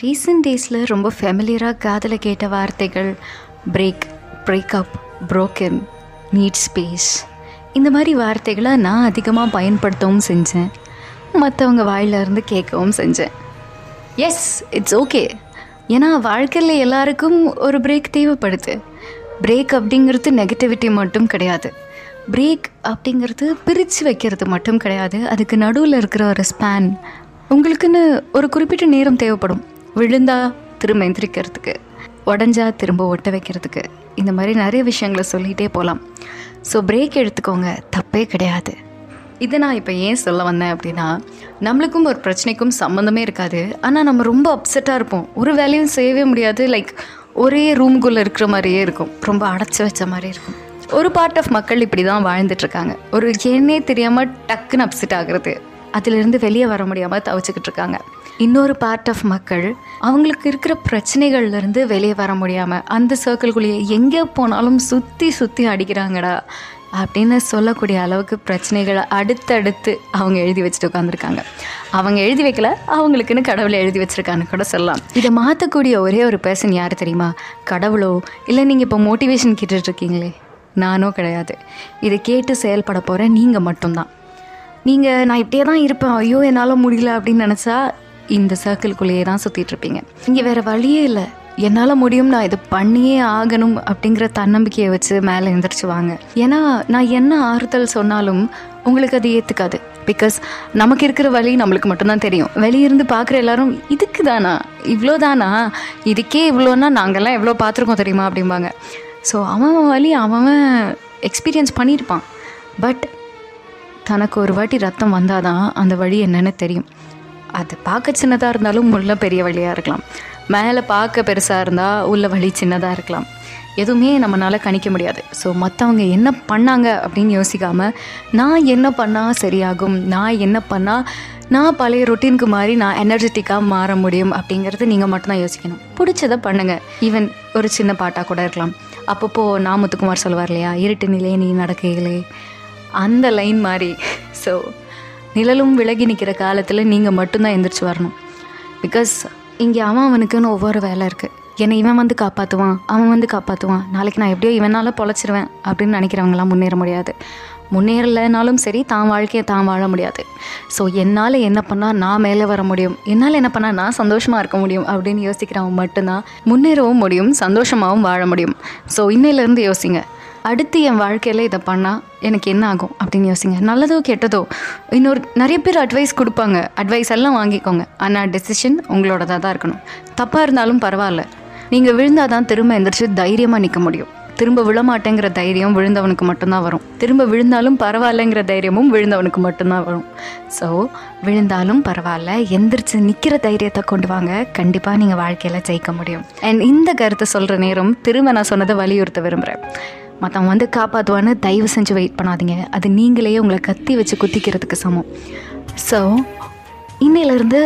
Recent டேஸில் ரொம்ப ஃபெமிலியராக காதில் கேட்ட வார்த்தைகள் break breakup broken need space இந்த மாதிரி வார்த்தைகளை நான் அதிகமாக பயன்படுத்தவும் செஞ்சேன். மற்றவங்க வாயிலிருந்து கேட்கவும் செஞ்சேன். எஸ் இட்ஸ் ஓகே ஏன்னா வாழ்க்கையில் எல்லாருக்கும் ஒரு பிரேக் தேவைப்படுது. பிரேக் அப்படிங்கிறது நெகட்டிவிட்டி மட்டும் கிடையாது. பிரேக் அப்படிங்கிறது பிரித்து வைக்கிறது மட்டும் கிடையாது. அதுக்கு நடுவில் இருக்கிற ஒரு ஸ்பேன் உங்களுக்குன்னு ஒரு குறிப்பிட்ட நேரம் தேவைப்படும். விழுந்தா திரும்ப எந்திரிக்கிறதுக்கு உடஞ்சா திரும்ப ஒட்ட வைக்கிறதுக்கு இந்த மாதிரி நிறைய விஷயங்களை சொல்லிகிட்டே போகலாம் ஸோ பிரேக் எடுத்துக்கோங்க. தப்பே கிடையாது. இதை நான் இப்போ ஏன் சொல்ல வந்தேன் அப்படின்னா நம்மளுக்கும் ஒரு பிரச்சனைக்கும் சம்மந்தமே இருக்காது. ஆனால் நம்ம ரொம்ப அப்செட்டாக இருப்போம். ஒரு வேலையும் செய்யவே முடியாது. லைக் ஒரே ரூம்குள்ளே இருக்கிற மாதிரியே இருக்கும். ரொம்ப அடைச்சி வச்ச மாதிரி இருக்கும். ஒரு பார்ட் ஆஃப் மக்கள் இப்படி தான் வாழ்ந்துட்டுருக்காங்க ஒரு என்னே தெரியாமல் டக்குன்னு அப்செட் ஆகுறது. அதிலிருந்து வெளியே வர முடியாமல் தவிச்சுக்கிட்டு இருக்காங்க. இன்னொரு பார்ட் ஆஃப் மக்கள் அவங்களுக்கு இருக்கிற பிரச்சனைகள்லேருந்து வெளியே வர முடியாமல் அந்த சர்க்கிள்குள்ளேயே எங்கே போனாலும் சுற்றி சுற்றி அடிக்கிறாங்கடா அப்படின்னு சொல்லக்கூடிய அளவுக்கு பிரச்சனைகளை அடுத்தடுத்து அவங்க எழுதி வச்சுட்டு உட்காந்துருக்காங்க அவங்க எழுதி வைக்கல அவங்களுக்குன்னு கடவுளை எழுதி வச்சுருக்கான்னு கூட சொல்லலாம். இதை மாற்றக்கூடிய ஒரே ஒரு பர்சன் யார் தெரியுமா? கடவுளோ? இல்லை நீங்கள் இப்போ மோட்டிவேஷன் கேட்டுட்ருக்கீங்களே நானோ கிடையாது. இதை கேட்டு செயல்பட போகிற நீங்கள் மட்டும்தான். நீங்கள் நான் இப்படியே தான் இருப்பேன். ஐயோ என்னால் முடியல அப்படின்னு நினச்சா இந்த சர்க்கிள்குள்ளேயே தான் சுற்றிட்டுருப்பீங்க இங்கே வேறு வழியே இல்லை. என்னால் முடியும் நான் இது பண்ணியே ஆகணும் அப்படிங்கிற தன்னம்பிக்கையை வச்சு மேலே எழுந்திரிச்சு வாங்க ஏன்னா நான் என்ன ஆறுதல் சொன்னாலும் உங்களுக்கு அது ஏற்றுக்காது பிகாஸ் நமக்கு இருக்கிற வழி நம்மளுக்கு மட்டும்தான் தெரியும். வெளியிருந்து பார்க்குற எல்லாரும் இதுக்கு தானா? இவ்வளோ தானா? இதுக்கே இவ்வளோன்னா நாங்கள்லாம் எவ்வளோ பார்த்துருக்கோம் தெரியுமா? அப்படிம்பாங்க. ஸோ அவன் வழி அவன் எக்ஸ்பீரியன்ஸ் பண்ணியிருப்பான். பட் தனக்கு ஒரு வாட்டி ரத்தம் வந்தால் தான் அந்த வழி என்னன்னு தெரியும். அது பார்க்க சின்னதாக இருந்தாலும் உள்ள பெரிய வழியாக இருக்கலாம். மேலே பார்க்க பெருசாக இருந்தால் உள்ள வழி சின்னதாக இருக்கலாம். எதுவுமே நம்மளால் கணிக்க முடியாது. ஸோ மற்றவங்க என்ன பண்ணாங்க அப்படின்னு யோசிக்காமல் நான் என்ன பண்ணால் சரியாகும்? நான் என்ன பண்ணால் நான் பழைய ரொட்டீனுக்கு மாதிரி நான் எனர்ஜெட்டிக்காக மாற முடியும் அப்படிங்கிறது நீங்கள் மட்டும்தான் யோசிக்கணும். பிடிச்சதை பண்ணுங்கள் ஈவன் ஒரு சின்ன பாட்டாக கூட இருக்கலாம். அப்பப்போ நான் முத்துக்குமார் சொல்லுவார் இல்லையா? இருட்டு நிலையே நீ நடக்கையிலே. அந்த லைன் மாதிரி ஸோ நிழலும் விலகி நிற்கிற காலத்தில் நீங்கள் மட்டும்தான் எந்திரிச்சு வரணும். பிகாஸ் இங்கே அவன் அவனுக்குன்னு ஒவ்வொரு வேலை இருக்குது என்னை இவன் வந்து காப்பாற்றுவான் அவன் வந்து காப்பாற்றுவான் நாளைக்கு நான் எப்படியோ இவனால் பொழைச்சிருவேன் அப்படின்னு நினைக்கிறவங்களாம் முன்னேற முடியாது. முன்னேறலைனாலும் சரி தான் வாழ்க்கையை தான் வாழ முடியாது. ஸோ என்னால் என்ன பண்ணால் நான் மேலே வர முடியும்? என்னால் என்ன பண்ணால் நான் சந்தோஷமாக இருக்க முடியும்? அப்படின்னு யோசிக்கிறவன் மட்டும்தான் முன்னேறவும் முடியும் சந்தோஷமாகவும் வாழ முடியும். ஸோ இன்னையிலேருந்து யோசிங்க. அடுத்து என் வாழ்க்கையில் இதை பண்ணால் எனக்கு என்ன ஆகும் அப்படின்னு யோசிங்க. நல்லதோ கெட்டதோ இன்னொரு நிறைய பேர் அட்வைஸ் கொடுப்பாங்க. அட்வைஸ் எல்லாம் வாங்கிக்கோங்க. ஆனால் டெசிஷன் உங்களோடதாக தான் இருக்கணும். தப்பாக இருந்தாலும் பரவாயில்ல. நீங்கள் விழுந்தால் தான் திரும்ப எந்திரிச்சு தைரியமாக நிற்க முடியும். திரும்ப விழமாட்டேங்கிற தைரியம் விழுந்தவனுக்கு மட்டும்தான் வரும். திரும்ப விழுந்தாலும் பரவாயில்லைங்கிற தைரியமும் விழுந்தவனுக்கு மட்டும்தான் வரும். ஸோ விழுந்தாலும் பரவாயில்ல. எந்திரிச்சு நிற்கிற தைரியத்தை கொண்டு வாங்க. கண்டிப்பாக நீங்கள் வாழ்க்கையில் ஜெயிக்க முடியும். அண்ட் இந்த கருத்தை சொல்கிற நேரம் திரும்ப நான் சொன்னதை வலியுறுத்த விரும்புகிறேன் மற்றவன் வந்து காப்பாற்றுவான்னு தயவு செஞ்சு வெயிட் பண்ணாதீங்க. அது நீங்களே உங்களை கத்தி வச்சு குத்திக்கிறதுக்கு சமம். ஸோ இன்னையிலேருந்து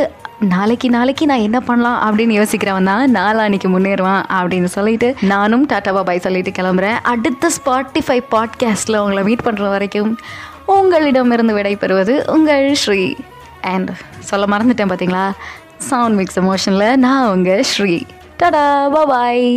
நாளைக்கு நாளைக்கு நான் என்ன பண்ணலாம் அப்படின்னு யோசிக்கிறவன் தான் நாளானிக்கு முன்னேறுவான் அப்படின்னு சொல்லிட்டு நானும் டாட்டா பாய் சொல்லிட்டு கிளம்புறேன். அடுத்த ஸ்பாட்டிஃபை பாட்காஸ்ட்டில் உங்களை மீட் பண்ணுற வரைக்கும் உங்களிடமிருந்து விடைபெறுவது உங்கள் ஸ்ரீ. அண்ட் சொல்ல மறந்துட்டேன் பார்த்தீங்களா சவுண்ட் மிக்ஸ் எமோஷனில் நான் உங்கள் ஸ்ரீ. டாடா பாய்